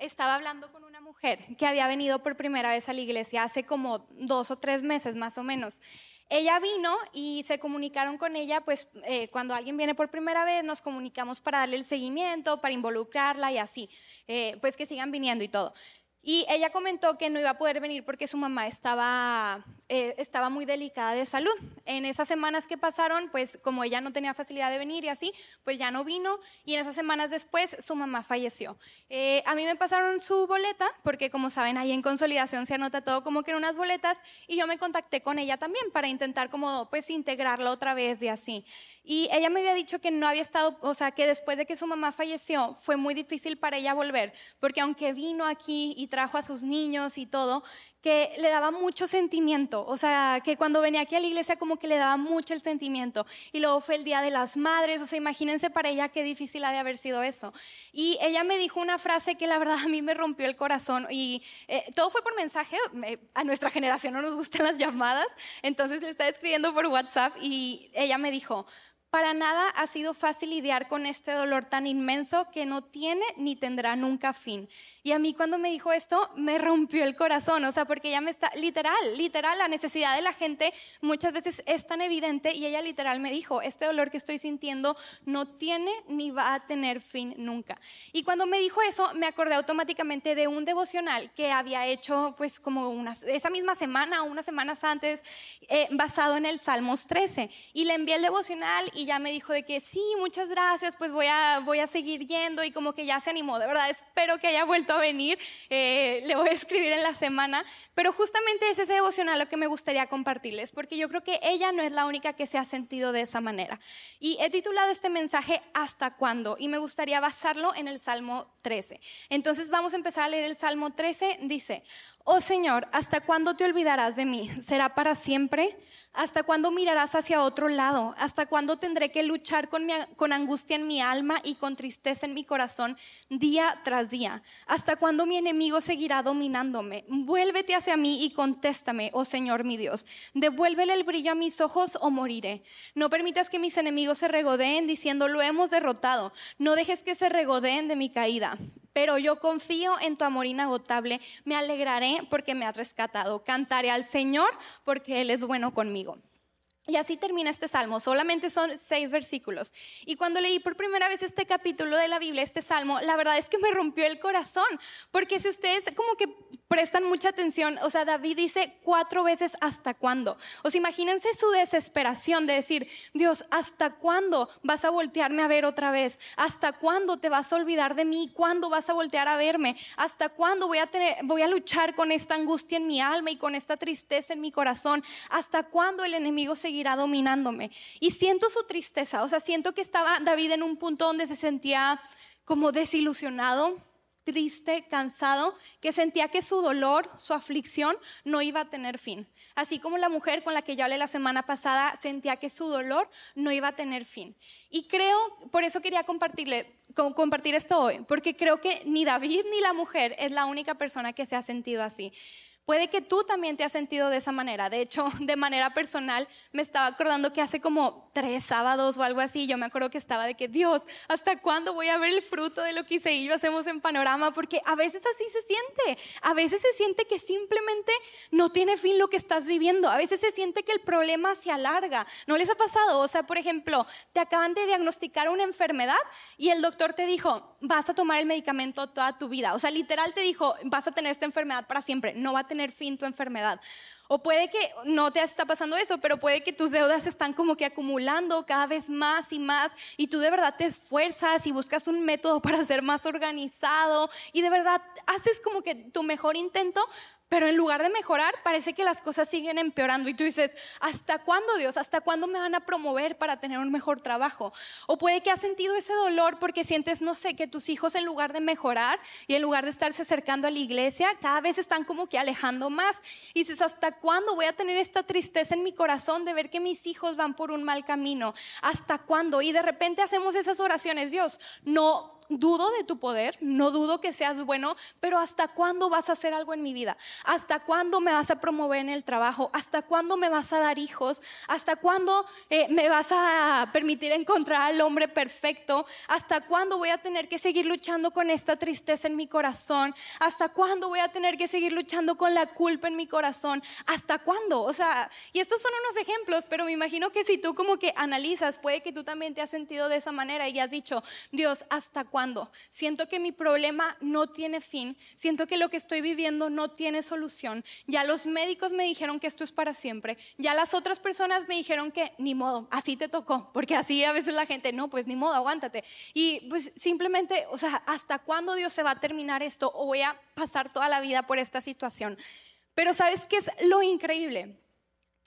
estaba hablando con una mujer que había venido por primera vez a la iglesia hace como dos o tres meses más o menos. Ella vino y se comunicaron con ella, pues eh, cuando alguien viene por primera vez nos comunicamos para darle el seguimiento, para involucrarla y así, eh, pues que sigan viniendo y todo. Y ella comentó que no iba a poder venir porque su mamá estaba, eh, estaba muy delicada de salud. En esas semanas que pasaron, pues como ella no tenía facilidad de venir y así, pues ya no vino. Y en esas semanas después su mamá falleció. Eh, a mí me pasaron su boleta, porque como saben, ahí en consolidación se anota todo como que en unas boletas. Y yo me contacté con ella también para intentar como pues integrarla otra vez y así. Y ella me había dicho que no había estado, o sea, que después de que su mamá falleció fue muy difícil para ella volver, porque aunque vino aquí y trajo a sus niños y todo, que le daba mucho sentimiento, o sea, que cuando venía aquí a la iglesia como que le daba mucho el sentimiento. Y luego fue el Día de las Madres, o sea, imagínense para ella qué difícil ha de haber sido eso. Y ella me dijo una frase que la verdad a mí me rompió el corazón. Y eh, todo fue por mensaje, a nuestra generación no nos gustan las llamadas, entonces le estaba escribiendo por WhatsApp y ella me dijo, para nada ha sido fácil lidiar con este dolor tan inmenso que no tiene ni tendrá nunca fin. Y a mí cuando me dijo esto me rompió el corazón, o sea, porque ella me está, literal, literal, la necesidad de la gente muchas veces es tan evidente y ella literal me dijo, este dolor que estoy sintiendo no tiene ni va a tener fin nunca. Y cuando me dijo eso, me acordé automáticamente de un devocional que había hecho pues como unas, esa misma semana o unas semanas antes, eh, basado en el Salmos 13. Y le envié el devocional y ya me dijo de que sí, muchas gracias, pues voy a, voy a seguir yendo y como que ya se animó, de verdad, espero que haya vuelto a venir, eh, le voy a escribir en la semana, pero justamente es ese devocional lo que me gustaría compartirles, porque yo creo que ella no es la única que se ha sentido de esa manera. Y he titulado este mensaje ¿Hasta cuándo? Y me gustaría basarlo en el Salmo 13. Entonces vamos a empezar a leer el Salmo 13, dice, Oh Señor, ¿hasta cuándo te olvidarás de mí? ¿Será para siempre? ¿Hasta cuándo mirarás hacia otro lado? ¿Hasta cuándo tendré que luchar con, con, angustia en mi alma y con tristeza en mi corazón día tras día? ¿Hasta cuándo mi enemigo seguirá dominándome? Vuélvete hacia mí y contéstame, oh Señor mi Dios. Devuélvele el brillo a mis ojos o moriré. No permitas que mis enemigos se regodeen diciendo, lo hemos derrotado. No dejes que se regodeen de mi caída pero yo confío en tu amor inagotable, me alegraré porque me has rescatado, cantaré al Señor porque Él es bueno conmigo. Y así termina este salmo, solamente son seis versículos. Y cuando leí por primera vez este capítulo de la Biblia, este salmo, la verdad es que me rompió el corazón, porque si ustedes como que prestan mucha atención, o sea, David dice cuatro veces hasta cuándo. O sea, imagínense su desesperación de decir, Dios, ¿hasta cuándo vas a voltearme a ver otra vez? ¿Hasta cuándo te vas a olvidar de mí? ¿Cuándo vas a voltear a verme? ¿Hasta cuándo voy a, tener, voy a luchar con esta angustia en mi alma y con esta tristeza en mi corazón? ¿Hasta cuándo el enemigo seguirá? irá dominándome. Y siento su tristeza, o sea, siento que estaba David en un punto donde se sentía como desilusionado, triste, cansado, que sentía que su dolor, su aflicción no iba a tener fin. Así como la mujer con la que yo hablé la semana pasada sentía que su dolor no iba a tener fin. Y creo, por eso quería compartirle, compartir esto hoy, porque creo que ni David ni la mujer es la única persona que se ha sentido así. Puede que tú también te has sentido de esa manera. De hecho, de manera personal, me estaba acordando que hace como tres sábados o algo así, yo me acuerdo que estaba de que, Dios, ¿hasta cuándo voy a ver el fruto de lo que hice y yo hacemos en Panorama? Porque a veces así se siente. A veces se siente que simplemente no tiene fin lo que estás viviendo. A veces se siente que el problema se alarga. ¿No les ha pasado? O sea, por ejemplo, te acaban de diagnosticar una enfermedad y el doctor te dijo, vas a tomar el medicamento toda tu vida. O sea, literal te dijo, vas a tener esta enfermedad para siempre. No va a tener fin tu enfermedad. O puede que no te está pasando eso, pero puede que tus deudas están como que acumulando cada vez más y más y tú de verdad te esfuerzas y buscas un método para ser más organizado y de verdad haces como que tu mejor intento, pero en lugar de mejorar, parece que las cosas siguen empeorando y tú dices, ¿hasta cuándo Dios? ¿Hasta cuándo me van a promover para tener un mejor trabajo? O puede que has sentido ese dolor porque sientes, no sé, que tus hijos en lugar de mejorar y en lugar de estarse acercando a la iglesia, cada vez están como que alejando más. Y dices, ¿hasta cuándo voy a tener esta tristeza en mi corazón de ver que mis hijos van por un mal camino? ¿Hasta cuándo? Y de repente hacemos esas oraciones, Dios, no dudo de tu poder, no dudo que seas bueno, pero ¿hasta cuándo vas a hacer algo en mi vida? ¿Hasta cuándo me vas a promover en el trabajo? ¿Hasta cuándo me vas a dar hijos? ¿Hasta cuándo eh, me vas a permitir encontrar al hombre perfecto? ¿Hasta cuándo voy a tener que seguir luchando con esta tristeza en mi corazón? ¿Hasta cuándo voy a tener que seguir luchando con la culpa en mi corazón? ¿Hasta cuándo? O sea, y estos son unos ejemplos, pero me imagino que si tú como que analizas, puede que tú también te has sentido de esa manera y has dicho, Dios, ¿hasta cuándo? Siento que mi problema no tiene fin, siento que lo que estoy viviendo no tiene solución. Ya los médicos me dijeron que esto es para siempre, ya las otras personas me dijeron que ni modo, así te tocó, porque así a veces la gente, no, pues ni modo, aguántate. Y pues simplemente, o sea, ¿hasta cuándo Dios se va a terminar esto o voy a pasar toda la vida por esta situación? Pero ¿sabes qué es lo increíble?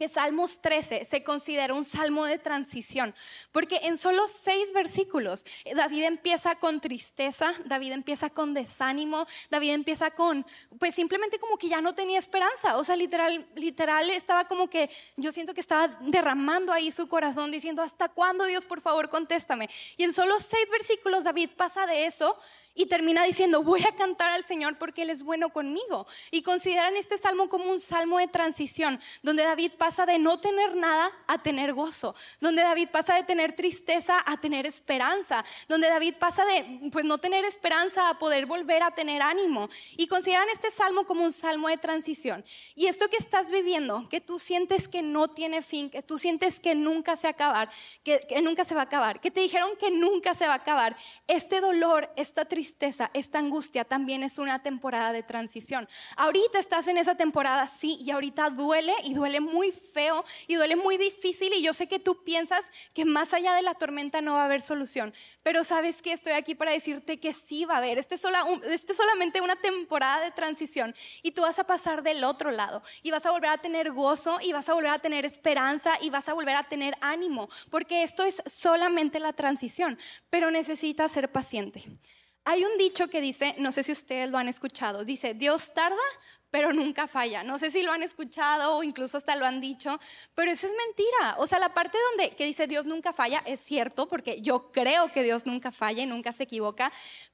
Que Salmos 13 se considera un salmo de transición, porque en solo seis versículos eh, David empieza con tristeza, David empieza con desánimo, David empieza con, pues simplemente como que ya no tenía esperanza, o sea, literal, literal estaba como que, yo siento que estaba derramando ahí su corazón diciendo, ¿hasta cuándo Dios, por favor, contéstame? Y en solo seis versículos David pasa de eso y termina diciendo, voy a cantar al Señor porque Él es bueno conmigo. Y consideran este salmo como un salmo de transición, donde David pasa de no tener nada a tener gozo, donde David pasa de tener tristeza a tener esperanza, donde David pasa de pues no tener esperanza a poder volver a tener ánimo. Y consideran este salmo como un salmo de transición. Y esto que estás viviendo, que tú sientes que no tiene fin, que tú sientes que nunca se acabar, que, que nunca se va a acabar, que te dijeron que nunca se va a acabar, este dolor, esta tristeza, tristeza, esta angustia también es una temporada de transición. Ahorita estás en esa temporada, sí, y ahorita duele y duele muy feo y duele muy difícil y yo sé que tú piensas que más allá de la tormenta no va a haber solución, pero sabes que estoy aquí para decirte que sí va a haber. Este, sola, este es solamente una temporada de transición y tú vas a pasar del otro lado y vas a volver a tener gozo y vas a volver a tener esperanza y vas a volver a tener ánimo, porque esto es solamente la transición, pero necesitas ser paciente. Hay un dicho que dice, no sé si ustedes lo han escuchado, dice, Dios tarda, pero nunca falla. No sé si lo han escuchado o incluso hasta lo han dicho, pero eso es mentira. O sea, la parte donde que dice Dios nunca falla es cierto, porque yo creo que Dios nunca falla y nunca se equivoca,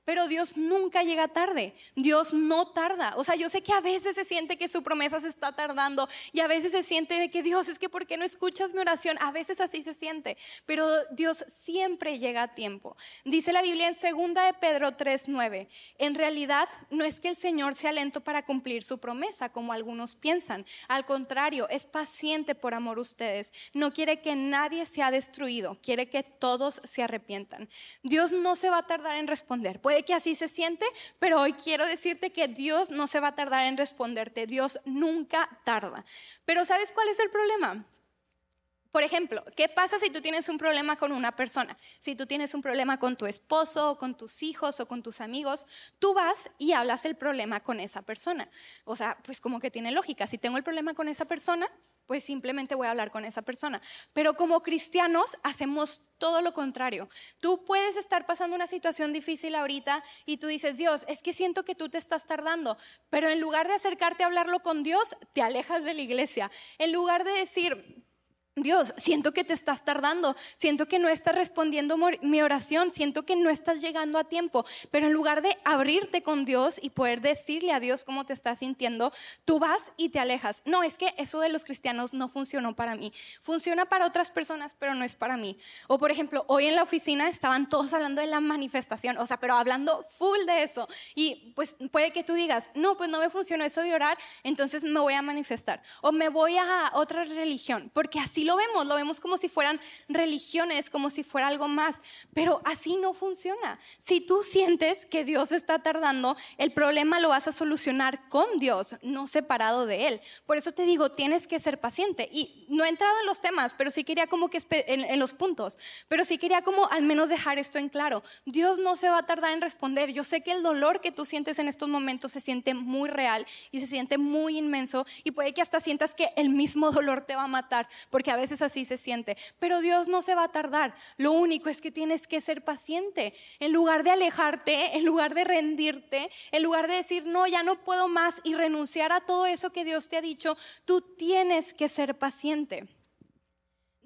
pero Dios nunca llega tarde, Dios no tarda. O sea, yo sé que a veces se siente que su promesa se está tardando y a veces se siente de que Dios, es que ¿por qué no escuchas mi oración? A veces así se siente, pero Dios siempre llega a tiempo. Dice la Biblia en 2 de Pedro 3:9, en realidad no es que el Señor sea lento para cumplir su promesa como algunos piensan, al contrario, es paciente por amor a ustedes, no quiere que nadie sea destruido, quiere que todos se arrepientan. Dios no se va a tardar en responder. Puede que así se siente, pero hoy quiero decirte que Dios no se va a tardar en responderte. Dios nunca tarda. Pero ¿sabes cuál es el problema? Por ejemplo, ¿qué pasa si tú tienes un problema con una persona? Si tú tienes un problema con tu esposo, o con tus hijos o con tus amigos, tú vas y hablas el problema con esa persona. O sea, pues como que tiene lógica. Si tengo el problema con esa persona, pues simplemente voy a hablar con esa persona. Pero como cristianos hacemos todo lo contrario. Tú puedes estar pasando una situación difícil ahorita y tú dices, Dios, es que siento que tú te estás tardando, pero en lugar de acercarte a hablarlo con Dios, te alejas de la iglesia. En lugar de decir, Dios, siento que te estás tardando, siento que no estás respondiendo mi oración, siento que no estás llegando a tiempo, pero en lugar de abrirte con Dios y poder decirle a Dios cómo te estás sintiendo, tú vas y te alejas. No, es que eso de los cristianos no funcionó para mí. Funciona para otras personas, pero no es para mí. O por ejemplo, hoy en la oficina estaban todos hablando de la manifestación, o sea, pero hablando full de eso. Y pues puede que tú digas, no, pues no me funcionó eso de orar, entonces me voy a manifestar. O me voy a otra religión, porque así lo vemos, lo vemos como si fueran religiones, como si fuera algo más, pero así no funciona. Si tú sientes que Dios está tardando, el problema lo vas a solucionar con Dios, no separado de Él. Por eso te digo, tienes que ser paciente. Y no he entrado en los temas, pero sí quería como que en, en los puntos, pero sí quería como al menos dejar esto en claro. Dios no se va a tardar en responder. Yo sé que el dolor que tú sientes en estos momentos se siente muy real y se siente muy inmenso y puede que hasta sientas que el mismo dolor te va a matar, porque a veces así se siente, pero Dios no se va a tardar. Lo único es que tienes que ser paciente. En lugar de alejarte, en lugar de rendirte, en lugar de decir, no, ya no puedo más y renunciar a todo eso que Dios te ha dicho, tú tienes que ser paciente.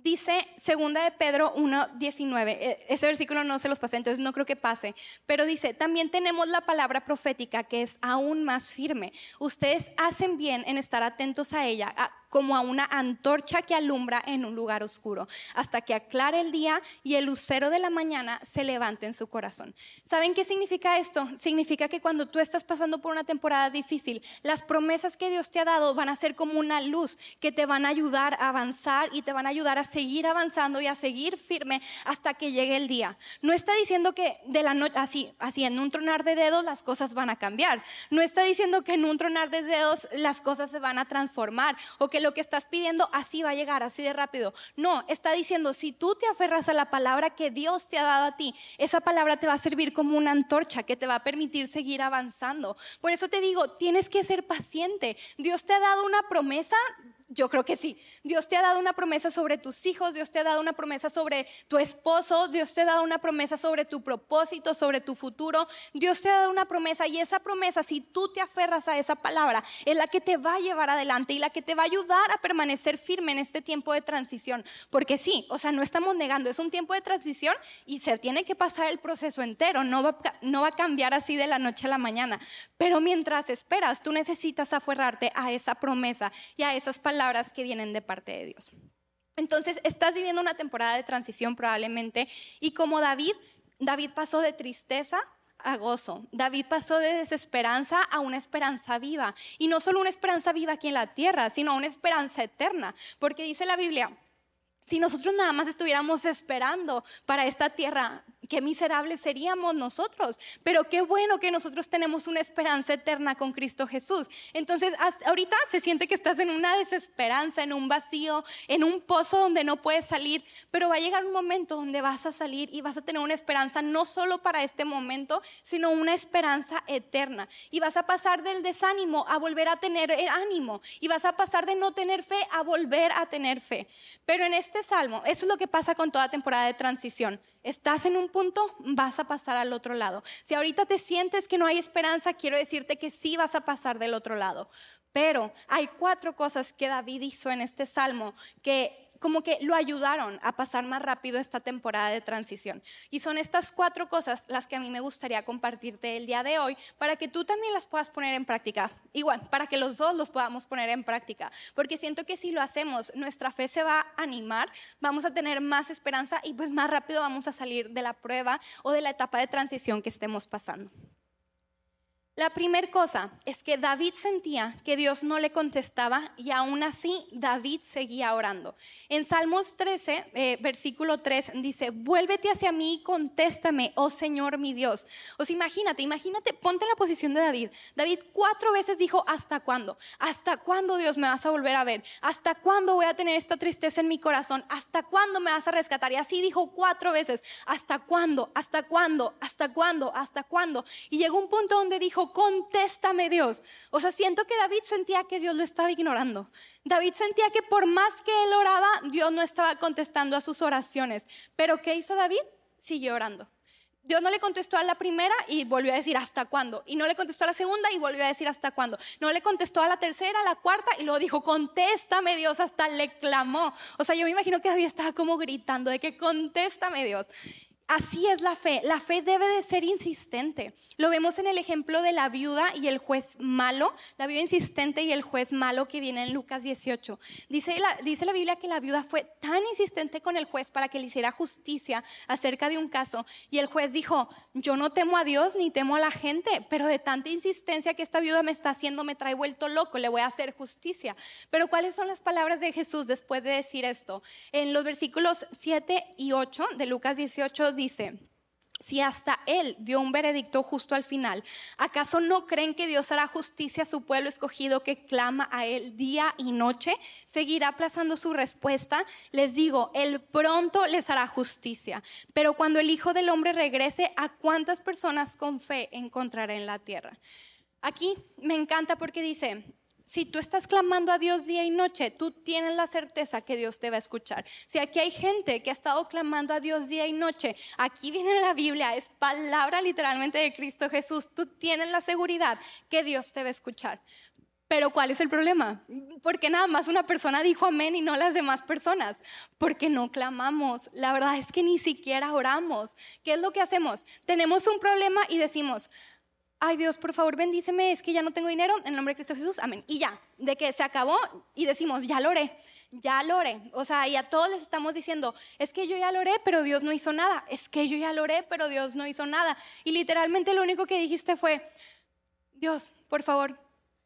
Dice segunda de Pedro 1:19. E, ese versículo no se los pasé, entonces no creo que pase, pero dice, "También tenemos la palabra profética que es aún más firme. Ustedes hacen bien en estar atentos a ella, como a una antorcha que alumbra en un lugar oscuro, hasta que aclare el día y el lucero de la mañana se levante en su corazón. ¿Saben qué significa esto? Significa que cuando tú estás pasando por una temporada difícil, las promesas que Dios te ha dado van a ser como una luz que te van a ayudar a avanzar y te van a ayudar a seguir avanzando y a seguir firme hasta que llegue el día. No está diciendo que de la noche así, así en un tronar de dedos las cosas van a cambiar. No está diciendo que en un tronar de dedos las cosas se van a transformar o que lo que estás pidiendo así va a llegar, así de rápido. No, está diciendo, si tú te aferras a la palabra que Dios te ha dado a ti, esa palabra te va a servir como una antorcha que te va a permitir seguir avanzando. Por eso te digo, tienes que ser paciente. Dios te ha dado una promesa, yo creo que sí. Dios te ha dado una promesa sobre tus hijos, Dios te ha dado una promesa sobre tu esposo, Dios te ha dado una promesa sobre tu propósito, sobre tu futuro. Dios te ha dado una promesa y esa promesa, si tú te aferras a esa palabra, es la que te va a llevar adelante y la que te va a ayudar a permanecer firme en este tiempo de transición. Porque sí, o sea, no estamos negando, es un tiempo de transición y se tiene que pasar el proceso entero, no va, no va a cambiar así de la noche a la mañana. Pero mientras esperas, tú necesitas aferrarte a esa promesa y a esas palabras que vienen de parte de Dios. Entonces, estás viviendo una temporada de transición probablemente y como David, David pasó de tristeza a gozo. David pasó de desesperanza a una esperanza viva. Y no solo una esperanza viva aquí en la tierra, sino una esperanza eterna. Porque dice la Biblia, si nosotros nada más estuviéramos esperando para esta tierra, qué miserables seríamos nosotros. Pero qué bueno que nosotros tenemos una esperanza eterna con Cristo Jesús. Entonces, ahorita se siente que estás en una desesperanza, en un vacío, en un pozo donde no puedes salir, pero va a llegar un momento donde vas a salir y vas a tener una esperanza no solo para este momento, sino una esperanza eterna. Y vas a pasar del desánimo a volver a tener ánimo. Y vas a pasar de no tener fe a volver a tener fe. Pero en este salmo, eso es lo que pasa con toda temporada de transición. Estás en un punto, vas a pasar al otro lado. Si ahorita te sientes que no hay esperanza, quiero decirte que sí vas a pasar del otro lado. Pero hay cuatro cosas que David hizo en este salmo que como que lo ayudaron a pasar más rápido esta temporada de transición. Y son estas cuatro cosas las que a mí me gustaría compartirte el día de hoy para que tú también las puedas poner en práctica. Igual, para que los dos los podamos poner en práctica. Porque siento que si lo hacemos, nuestra fe se va a animar, vamos a tener más esperanza y pues más rápido vamos a salir de la prueba o de la etapa de transición que estemos pasando. La primera cosa es que David sentía que Dios no le contestaba y aún así David seguía orando. En Salmos 13, eh, versículo 3 dice, vuélvete hacia mí y contéstame, oh Señor mi Dios. O sea, imagínate, imagínate, ponte en la posición de David. David cuatro veces dijo, ¿hasta cuándo? ¿Hasta cuándo Dios me vas a volver a ver? ¿Hasta cuándo voy a tener esta tristeza en mi corazón? ¿Hasta cuándo me vas a rescatar? Y así dijo cuatro veces, ¿hasta cuándo? ¿Hasta cuándo? ¿Hasta cuándo? ¿Hasta cuándo? Y llegó un punto donde dijo, contéstame Dios. O sea, siento que David sentía que Dios lo estaba ignorando. David sentía que por más que él oraba, Dios no estaba contestando a sus oraciones. Pero ¿qué hizo David? Siguió orando. Dios no le contestó a la primera y volvió a decir hasta cuándo. Y no le contestó a la segunda y volvió a decir hasta cuándo. No le contestó a la tercera, a la cuarta y luego dijo, contéstame Dios, hasta le clamó. O sea, yo me imagino que David estaba como gritando de que contéstame Dios. Así es la fe. La fe debe de ser insistente. Lo vemos en el ejemplo de la viuda y el juez malo, la viuda insistente y el juez malo que viene en Lucas 18. Dice la, dice la Biblia que la viuda fue tan insistente con el juez para que le hiciera justicia acerca de un caso. Y el juez dijo, yo no temo a Dios ni temo a la gente, pero de tanta insistencia que esta viuda me está haciendo me trae vuelto loco, le voy a hacer justicia. Pero ¿cuáles son las palabras de Jesús después de decir esto? En los versículos 7 y 8 de Lucas 18 dice, si hasta Él dio un veredicto justo al final, ¿acaso no creen que Dios hará justicia a su pueblo escogido que clama a Él día y noche? ¿Seguirá aplazando su respuesta? Les digo, Él pronto les hará justicia. Pero cuando el Hijo del Hombre regrese, ¿a cuántas personas con fe encontrará en la tierra? Aquí me encanta porque dice, si tú estás clamando a Dios día y noche, tú tienes la certeza que Dios te va a escuchar. Si aquí hay gente que ha estado clamando a Dios día y noche, aquí viene la Biblia, es palabra literalmente de Cristo Jesús, tú tienes la seguridad que Dios te va a escuchar. Pero ¿cuál es el problema? Porque nada más una persona dijo amén y no las demás personas. Porque no clamamos. La verdad es que ni siquiera oramos. ¿Qué es lo que hacemos? Tenemos un problema y decimos, ay Dios, por favor bendíceme, es que ya no tengo dinero, en el nombre de Cristo Jesús, amén. Y ya, de que se acabó y decimos, ya lo oré, ya lo oré. O sea, y a todos les estamos diciendo, es que yo ya lo oré, pero Dios no hizo nada. Es que yo ya lo oré, pero Dios no hizo nada. Y literalmente lo único que dijiste fue, Dios, por favor,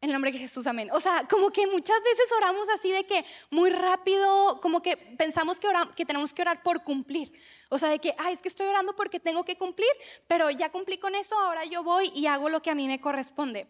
en el nombre de Jesús, amén. O sea, como que muchas veces oramos así de que muy rápido, como que pensamos que, que tenemos que orar por cumplir. O sea, de que, ay, es que estoy orando porque tengo que cumplir, pero ya cumplí con eso, ahora yo voy y hago lo que a mí me corresponde.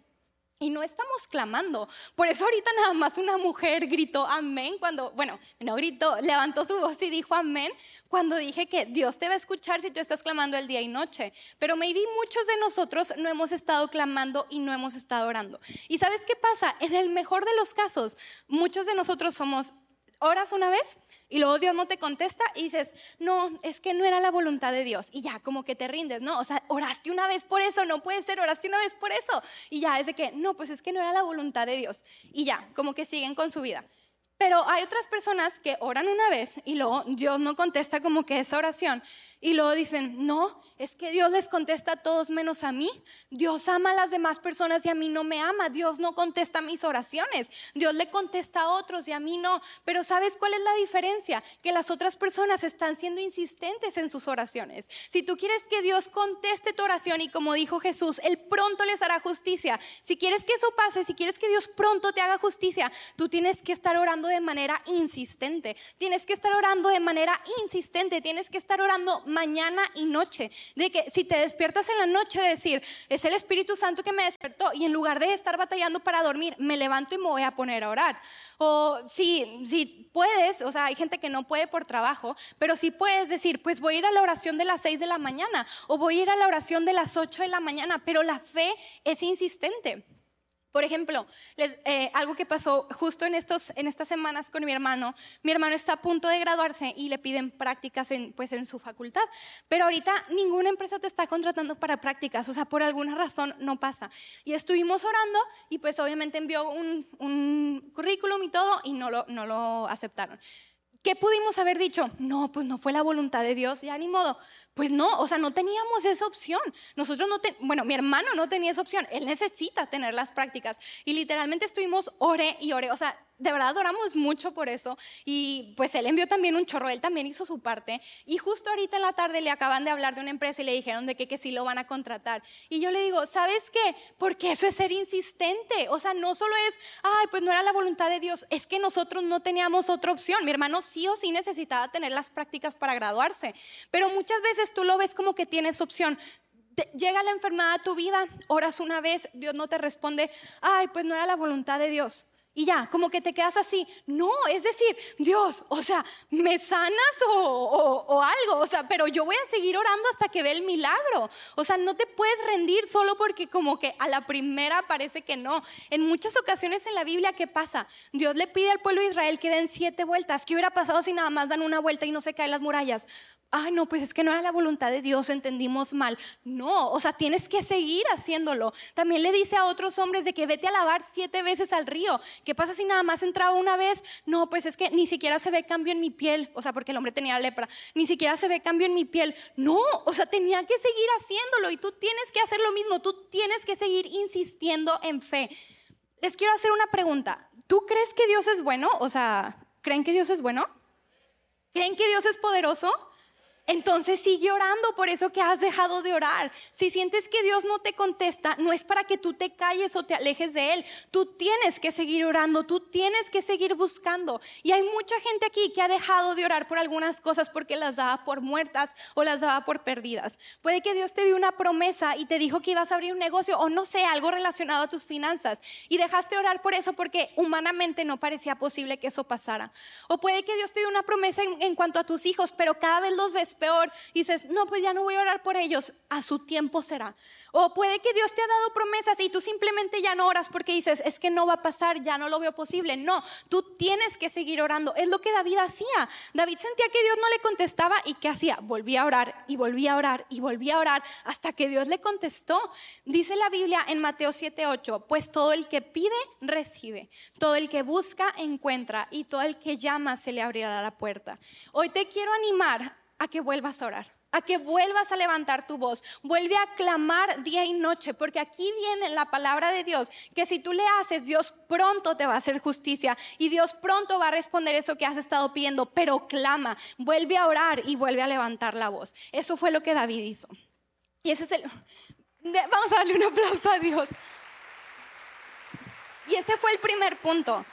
Y no estamos clamando. Por eso ahorita nada más una mujer gritó amén cuando, bueno, no gritó, levantó su voz y dijo amén cuando dije que Dios te va a escuchar si tú estás clamando el día y noche. Pero maybe muchos de nosotros no hemos estado clamando y no hemos estado orando. ¿Y sabes qué pasa? En el mejor de los casos, muchos de nosotros somos oras una vez y luego Dios no te contesta y dices, no, es que no era la voluntad de Dios. Y ya, como que te rindes, ¿no? O sea, oraste una vez por eso, no puede ser, oraste una vez por eso. Y ya, es de que, no, pues es que no era la voluntad de Dios. Y ya, como que siguen con su vida. Pero hay otras personas que oran una vez y luego Dios no contesta como que esa oración. Y luego dicen, no, es que Dios les contesta a todos menos a mí. Dios ama a las demás personas y a mí no me ama. Dios no contesta mis oraciones. Dios le contesta a otros y a mí no. Pero ¿sabes cuál es la diferencia? Que las otras personas están siendo insistentes en sus oraciones. Si tú quieres que Dios conteste tu oración y como dijo Jesús, Él pronto les hará justicia. Si quieres que eso pase, si quieres que Dios pronto te haga justicia, tú tienes que estar orando de manera insistente. Tienes que estar orando de manera insistente. Tienes que estar orando mañana y noche. De que si te despiertas en la noche, de decir, es el Espíritu Santo que me despertó y en lugar de estar batallando para dormir, me levanto y me voy a poner a orar. O si, si puedes, o sea, hay gente que no puede por trabajo, pero si puedes decir, pues voy a ir a la oración de las 6 de la mañana o voy a ir a la oración de las 8 de la mañana, pero la fe es insistente. Por ejemplo, eh, algo que pasó justo en, estos, en estas semanas con mi hermano, mi hermano está a punto de graduarse y le piden prácticas en, pues, en su facultad, pero ahorita ninguna empresa te está contratando para prácticas, o sea, por alguna razón no pasa. Y estuvimos orando y pues obviamente envió un, un currículum y todo y no lo, no lo aceptaron. ¿Qué pudimos haber dicho? No, pues no fue la voluntad de Dios, ya ni modo. Pues no, o sea, no teníamos esa opción. Nosotros no, bueno, mi hermano no tenía esa opción. Él necesita tener las prácticas. Y literalmente estuvimos ore y ore. O sea, de verdad oramos mucho por eso. Y pues él envió también un chorro, él también hizo su parte. Y justo ahorita en la tarde le acaban de hablar de una empresa y le dijeron de que, que sí lo van a contratar. Y yo le digo, ¿sabes qué? Porque eso es ser insistente. O sea, no solo es, ay, pues no era la voluntad de Dios, es que nosotros no teníamos otra opción. Mi hermano sí o sí necesitaba tener las prácticas para graduarse. Pero muchas veces tú lo ves como que tienes opción llega la enfermedad a tu vida, oras una vez, Dios no te responde, ay, pues no era la voluntad de Dios y ya, como que te quedas así. No, es decir, Dios, o sea, me sanas o, algo, o sea, pero yo voy a seguir orando hasta que ve el milagro. O sea, no te puedes rendir solo porque como que a la primera parece que no. En muchas ocasiones en la Biblia, ¿qué pasa? Dios le pide al pueblo de Israel que den siete vueltas. ¿Qué hubiera pasado si nada más dan una vuelta y no se caen las murallas? Ay, no, pues es que no era la voluntad de Dios, entendimos mal. No, o sea, tienes que seguir haciéndolo. También le dice a otros hombres de que vete a lavar siete veces al río. ¿Qué pasa si nada más entraba una vez? No, pues es que ni siquiera se ve cambio en mi piel. O sea, porque el hombre tenía lepra. Ni siquiera se ve cambio en mi piel. No, o sea, tenía que seguir haciéndolo y tú tienes que hacer lo mismo. Tú tienes que seguir insistiendo en fe. Les quiero hacer una pregunta. ¿Tú crees que Dios es bueno? O sea, ¿creen que Dios es bueno? ¿Creen que Dios es poderoso? Entonces sigue orando por eso que has dejado de orar. Si sientes que Dios no te contesta, no es para que tú te calles o te alejes de Él. Tú tienes que seguir orando, tú tienes que seguir buscando. Y hay mucha gente aquí que ha dejado de orar por algunas cosas porque las daba por muertas o las daba por perdidas. Puede que Dios te dio una promesa y te dijo que ibas a abrir un negocio o no sé, algo relacionado a tus finanzas. Y dejaste de orar por eso porque humanamente no parecía posible que eso pasara. O puede que Dios te dio una promesa en, en cuanto a tus hijos, pero cada vez los ves peor, y dices, no, pues ya no voy a orar por ellos, a su tiempo será. O puede que Dios te ha dado promesas y tú simplemente ya no oras porque dices, es que no va a pasar, ya no lo veo posible. No, tú tienes que seguir orando. Es lo que David hacía. David sentía que Dios no le contestaba y ¿qué hacía? Volvía a orar y volvía a orar y volvía a orar hasta que Dios le contestó. Dice la Biblia en Mateo 7:8, pues todo el que pide, recibe. Todo el que busca, encuentra. Y todo el que llama, se le abrirá la puerta. Hoy te quiero animar a que vuelvas a orar a que vuelvas a levantar tu voz, vuelve a clamar día y noche, porque aquí viene la palabra de Dios, que si tú le haces, Dios pronto te va a hacer justicia y Dios pronto va a responder eso que has estado pidiendo, pero clama, vuelve a orar y vuelve a levantar la voz. Eso fue lo que David hizo. Y ese es el... Vamos a darle un aplauso a Dios. Y ese fue el primer punto.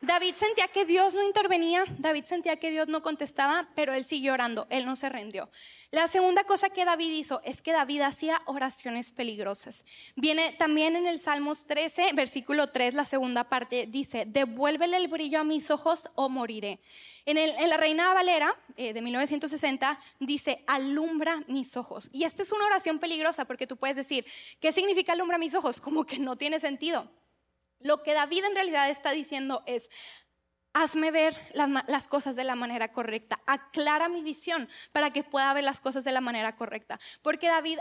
David sentía que Dios no intervenía, David sentía que Dios no contestaba, pero él siguió orando, él no se rindió. La segunda cosa que David hizo es que David hacía oraciones peligrosas. Viene también en el Salmos 13, versículo 3, la segunda parte, dice, devuélvele el brillo a mis ojos o moriré. En, la Reina Valera eh, de 1960 dice, alumbra mis ojos. Y esta es una oración peligrosa porque tú puedes decir, ¿qué significa alumbra mis ojos? Como que no tiene sentido. Lo que David en realidad está diciendo es, hazme ver las, cosas de la manera correcta, aclara mi visión para que pueda ver las cosas de la manera correcta. Porque David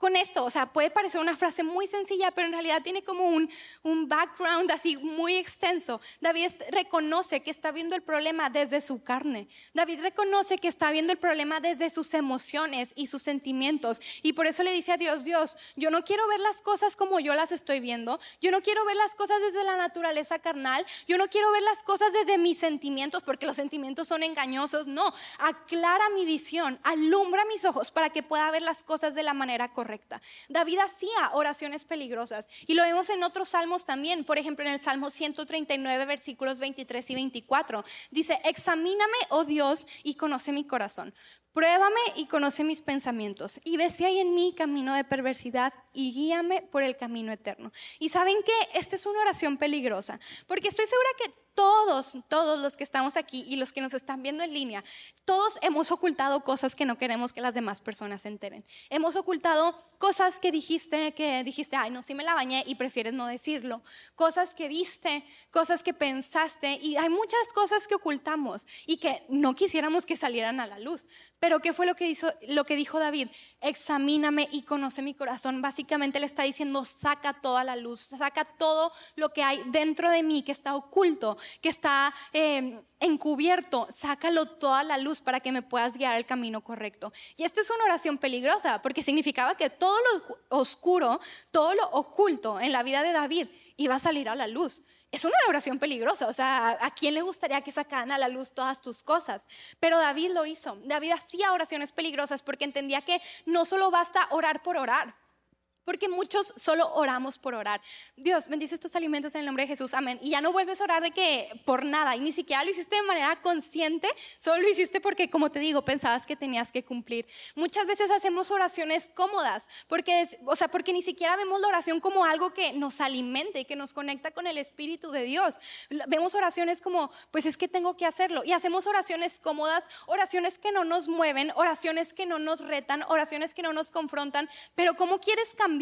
con esto, o sea, puede parecer una frase muy sencilla, pero en realidad tiene como un, un background así muy extenso. David reconoce que está viendo el problema desde su carne. David reconoce que está viendo el problema desde sus emociones y sus sentimientos. Y por eso le dice a Dios, Dios, yo no quiero ver las cosas como yo las estoy viendo. Yo no quiero ver las cosas desde la naturaleza carnal. Yo no quiero ver las cosas desde mis sentimientos, porque los sentimientos son engañosos. No, aclara mi visión, alumbra mis ojos para que pueda ver las cosas de la manera David hacía oraciones peligrosas y lo vemos en otros salmos también. Por ejemplo, en el Salmo 139, versículos 23 y 24, dice, examíname, oh Dios, y conoce mi corazón. Pruébame y conoce mis pensamientos y ve si hay en mí camino de perversidad y guíame por el camino eterno. Y saben que esta es una oración peligrosa, porque estoy segura que todos, todos los que estamos aquí y los que nos están viendo en línea, todos hemos ocultado cosas que no queremos que las demás personas se enteren. Hemos ocultado cosas que dijiste, que dijiste, ay, no, sí me la bañé y prefieres no decirlo. Cosas que viste, cosas que pensaste y hay muchas cosas que ocultamos y que no quisiéramos que salieran a la luz. Pero ¿qué fue lo que, hizo, lo que dijo David? Examíname y conoce mi corazón. Básicamente le está diciendo, saca toda la luz, saca todo lo que hay dentro de mí que está oculto, que está em, encubierto, sácalo toda la luz para que me puedas guiar al camino correcto. Y esta es una oración peligrosa porque significaba que todo lo oscuro, todo lo oculto en la vida de David iba a salir a la luz es una oración peligrosa, o sea, ¿a quién le gustaría que sacaran a la luz todas tus cosas? Pero David lo hizo. David hacía oraciones peligrosas porque entendía que no solo basta orar por orar. Porque muchos solo oramos por orar. Dios, bendice estos alimentos en el nombre de Jesús, amén. Y ya no vuelves a orar de que por nada, y ni siquiera lo hiciste de manera consciente, solo lo hiciste porque, como te digo, pensabas que tenías que cumplir. Muchas veces hacemos oraciones cómodas, porque, o sea, porque ni siquiera vemos la oración como algo que nos alimente, que nos conecta con el Espíritu de Dios. Vemos oraciones como, pues es que tengo que hacerlo. Y hacemos oraciones cómodas, oraciones que no nos mueven, oraciones que no nos retan, oraciones que no nos confrontan. Pero ¿cómo quieres cambiar?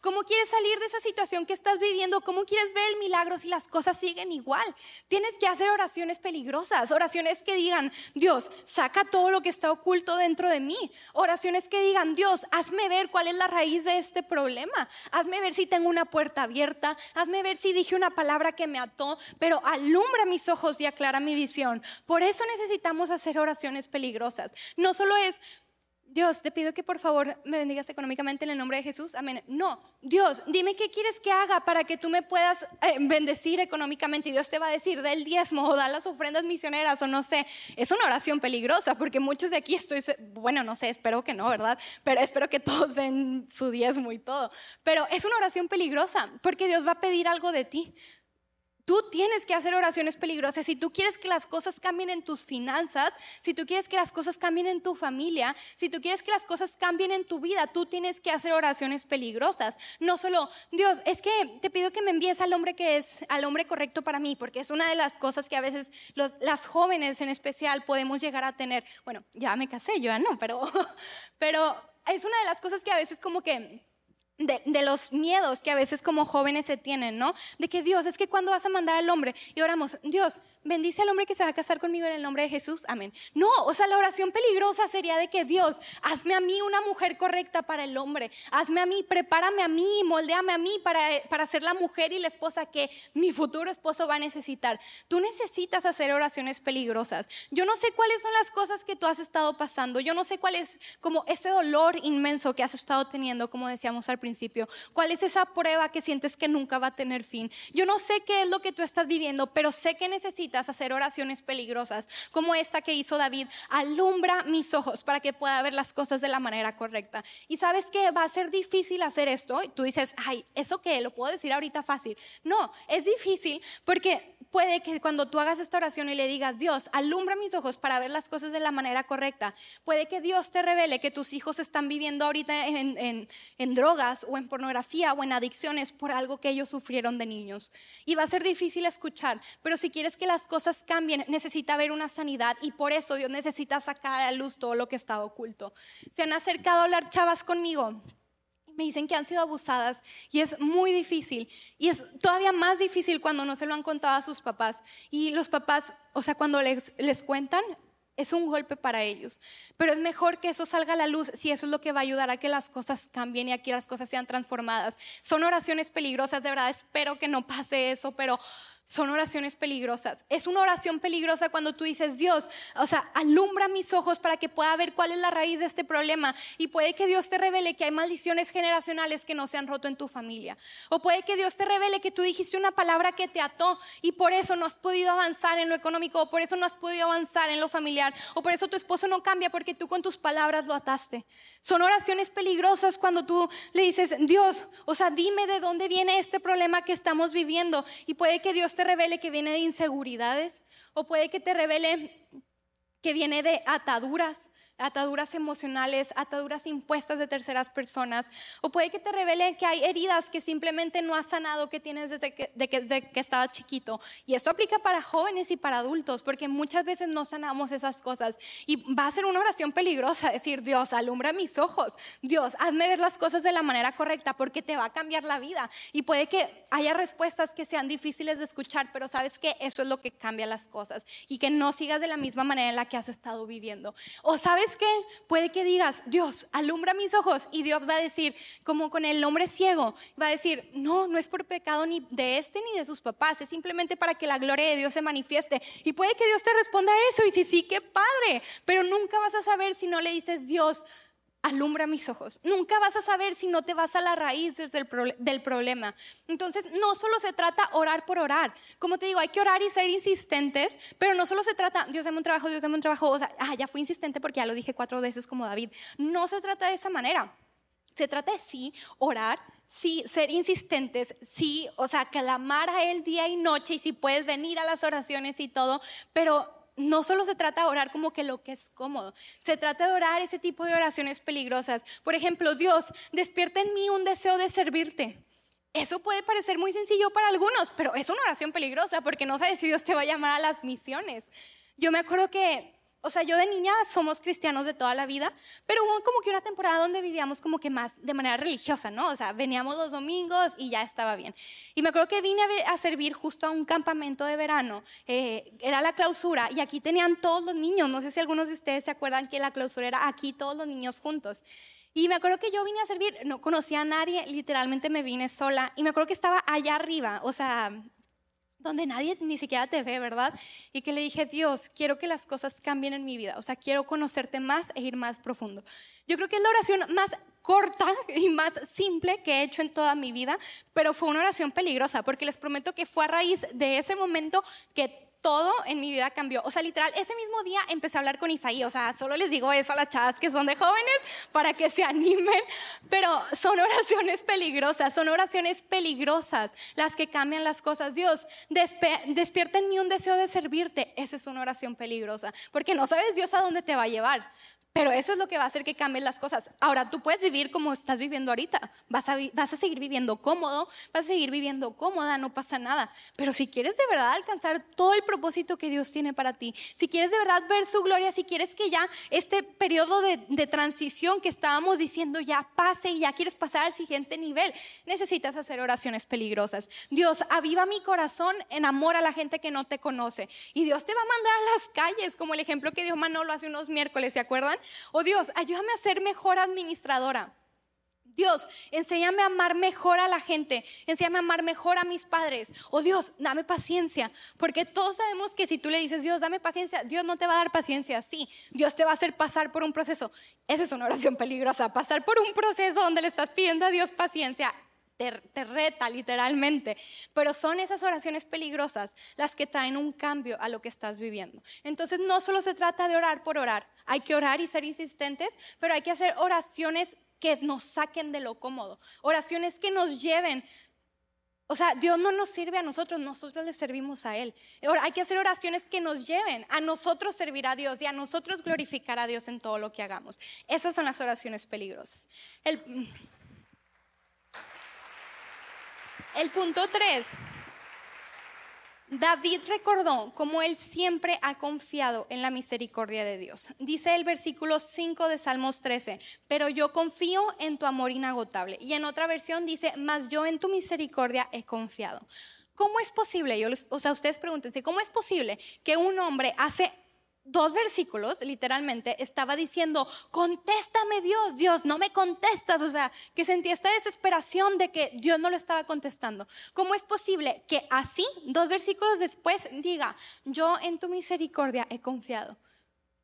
¿Cómo quieres salir de esa situación que estás viviendo? ¿Cómo quieres ver el milagro si las cosas siguen igual? Tienes que hacer oraciones peligrosas, oraciones que digan, Dios, saca todo lo que está oculto dentro de mí. Oraciones que digan, Dios, hazme ver cuál es la raíz de este problema. Hazme ver si tengo una puerta abierta. Hazme ver si dije una palabra que me ató, pero alumbra mis ojos y aclara mi visión. Por eso necesitamos hacer oraciones peligrosas. No solo es Dios, te pido que por favor me bendigas económicamente en el nombre de Jesús. Amén. No, Dios, dime qué quieres que haga para que tú me puedas eh, bendecir económicamente. Y Dios te va a decir, da el diezmo o da las ofrendas misioneras o no sé. Es una oración peligrosa porque muchos de aquí estoy, bueno, no sé, espero que no, ¿verdad? Pero espero que todos den su diezmo y todo. Pero es una oración peligrosa porque Dios va a pedir algo de ti. Tú tienes que hacer oraciones peligrosas. Si tú quieres que las cosas cambien en tus finanzas, si tú quieres que las cosas cambien en tu familia, si tú quieres que las cosas cambien en tu vida, tú tienes que hacer oraciones peligrosas. No solo, Dios, es que te pido que me envíes al hombre que es, al hombre correcto para mí, porque es una de las cosas que a veces las jóvenes en especial podemos llegar a tener. Bueno, ya me casé, yo ya no, pero, pero es una de las cosas que a veces como que de, los miedos que a veces como jóvenes se tienen, ¿no? De que Dios, es que cuando vas a mandar al hombre y oramos, Dios, bendice al hombre que se va a casar conmigo en el nombre de Jesús, amén. No, o sea, la oración peligrosa sería de que Dios, hazme a mí una mujer correcta para el hombre, hazme a mí, prepárame a mí, moldeame a mí para, para ser la mujer y la esposa que mi futuro esposo va a necesitar. Tú necesitas hacer oraciones peligrosas. Yo no sé cuáles son las cosas que tú has estado pasando, yo no sé cuál es como ese dolor inmenso que has estado teniendo, como decíamos al principio, cuál es esa prueba que sientes que nunca va a tener fin. Yo no sé qué es lo que tú estás viviendo, pero sé que necesitas hacer oraciones peligrosas, como esta que hizo David, alumbra mis ojos para que pueda ver las cosas de la manera correcta. Y sabes que va a ser difícil hacer esto, y tú dices, ay, ¿eso qué? ¿Lo puedo decir ahorita fácil? No, es difícil porque puede que cuando tú hagas esta oración y le digas, Dios, alumbra mis ojos para ver las cosas de la manera correcta, puede que Dios te revele que tus hijos están viviendo ahorita en, drogas o en pornografía o en adicciones por algo que ellos sufrieron de niños. Y va a ser difícil escuchar, pero si quieres que las cosas cambien, necesita haber una sanidad y por eso Dios necesita sacar a la luz todo lo que estaba oculto. Se han acercado a hablar chavas conmigo. Me dicen que han sido abusadas y es muy difícil. Y es todavía más difícil cuando no se lo han contado a sus papás. Y los papás, o sea, cuando les, les cuentan, es un golpe para ellos. Pero es mejor que eso salga a la luz si eso es lo que va a ayudar a que las cosas cambien y a que las cosas sean transformadas. Son oraciones peligrosas, de verdad espero que no pase eso, pero son oraciones peligrosas. Es una oración peligrosa cuando tú dices, Dios, o sea, alumbra mis ojos para que pueda ver cuál es la raíz de este problema. Y puede que Dios te revele que hay maldiciones generacionales que no se han roto en tu familia. O puede que Dios te revele que tú dijiste una palabra que te ató y por eso no has podido avanzar en lo económico, o por eso no has podido avanzar en lo familiar, o por eso tu esposo no cambia porque tú con tus palabras lo ataste. Son oraciones peligrosas cuando tú le dices, Dios, o sea, dime de dónde viene este problema que estamos viviendo. Y puede que Dios te revele que viene de inseguridades o puede que te revele que viene de ataduras ataduras emocionales, ataduras impuestas de terceras personas, o puede que te revele que hay heridas que simplemente no has sanado que tienes desde que, de que, desde que estabas chiquito. Y esto aplica para jóvenes y para adultos, porque muchas veces no sanamos esas cosas. Y va a ser una oración peligrosa decir, Dios, alumbra mis ojos, Dios, hazme ver las cosas de la manera correcta, porque te va a cambiar la vida. Y puede que haya respuestas que sean difíciles de escuchar, pero sabes que eso es lo que cambia las cosas y que no sigas de la misma manera en la que has estado viviendo. O sabes ¿sabes qué? Puede que digas, Dios, alumbra mis ojos y Dios va a decir, como con el hombre ciego, va a decir, no, no es por pecado ni de este ni de sus papás, es simplemente para que la gloria de Dios se manifieste. Y puede que Dios te responda eso y si sí, qué padre, pero nunca vas a saber si no le dices, Dios, alumbra mis ojos. Nunca vas a saber si no te vas a la raíz del, problema. Entonces, no solo se trata orar por orar. Como te digo, hay que orar y ser insistentes, pero no solo se trata, Dios dame un trabajo, Dios dame un trabajo, o sea, ah, ya fui insistente porque ya lo dije cuatro veces como David. No se trata de esa manera. Se trata de sí orar, sí ser insistentes, sí, o sea, clamar a Él día y noche y si puedes venir a las oraciones y todo, pero no solo se trata de orar como que lo que es cómodo, se trata de orar ese tipo de oraciones peligrosas. Por ejemplo, Dios, despierta en mí un deseo de servirte. Eso puede parecer muy sencillo para algunos, pero es una oración peligrosa porque no sabes si Dios te va a llamar a las misiones. Yo me acuerdo que o sea, yo de niña somos cristianos de toda la vida, pero hubo como que una temporada donde vivíamos como que más de manera religiosa, ¿no? O sea, veníamos los domingos y ya estaba bien. Y me acuerdo que vine a, servir justo a un campamento de verano, eh, era la clausura, y aquí tenían todos los niños, no sé si algunos de ustedes se acuerdan que la clausura era aquí todos los niños juntos. Y me acuerdo que yo vine a servir, no conocía a nadie, literalmente me vine sola, y me acuerdo que estaba allá arriba, o sea, donde nadie ni siquiera te ve, ¿verdad? Y que le dije, Dios, quiero que las cosas cambien en mi vida, o sea, quiero conocerte más e ir más profundo. Yo creo que es la oración más corta y más simple que he hecho en toda mi vida, pero fue una oración peligrosa, porque les prometo que fue a raíz de ese momento que todo en mi vida cambió. O sea, literal, ese mismo día empecé a hablar con Isaí. O sea, solo les digo eso a las chavas que son de jóvenes para que se animen. Pero son oraciones peligrosas, son oraciones peligrosas las que cambian las cosas. Dios, despierta en mí un deseo de servirte. Esa es una oración peligrosa. Porque no sabes Dios a dónde te va a llevar. Pero eso es lo que va a hacer que cambien las cosas. Ahora, tú puedes vivir como estás viviendo ahorita. Vas a, seguir viviendo cómodo, vas a seguir viviendo cómoda, no pasa nada. Pero si quieres de verdad alcanzar todo el propósito que Dios tiene para ti, si quieres de verdad ver su gloria, si quieres que ya este periodo de, de transición que estábamos diciendo ya pase y ya quieres pasar al siguiente nivel, necesitas hacer oraciones peligrosas. Dios, aviva mi corazón en amor a la gente que no te conoce. Y Dios te va a mandar a las calles, como el ejemplo que dio Manolo hace unos miércoles, ¿se acuerdan? Oh Dios, ayúdame a ser mejor administradora. Dios, enséñame a amar mejor a la gente, enséñame a amar mejor a mis padres. Oh Dios, dame paciencia, porque todos sabemos que si tú le dices, Dios, dame paciencia, Dios no te va a dar paciencia, sí, Dios te va a hacer pasar por un proceso. Esa es una oración peligrosa, pasar por un proceso donde le estás pidiendo a Dios paciencia te, reta literalmente. Pero son esas oraciones peligrosas las que traen un cambio a lo que estás viviendo. Entonces no solo se trata de orar por orar, hay que orar y ser insistentes, pero hay que hacer oraciones que nos saquen de lo cómodo, oraciones que nos lleven o sea, Dios no nos sirve a nosotros, nosotros le servimos a Él. Ahora, hay que hacer oraciones que nos lleven a nosotros servir a Dios y a nosotros glorificar a Dios en todo lo que hagamos. Esas son las oraciones peligrosas. El, el punto 3. David recordó cómo él siempre ha confiado en la misericordia de Dios. Dice el versículo 5 de Salmos 13, pero yo confío en tu amor inagotable. Y en otra versión dice, mas yo en tu misericordia he confiado. ¿Cómo es posible? O sea, ustedes pregúntense, ¿cómo es posible que un hombre hace dos versículos, literalmente, estaba diciendo, contéstame Dios, Dios, no me contestas. O sea, que sentía esta desesperación de que Dios no le estaba contestando. ¿Cómo es posible que así, dos versículos después, diga, yo en tu misericordia he confiado?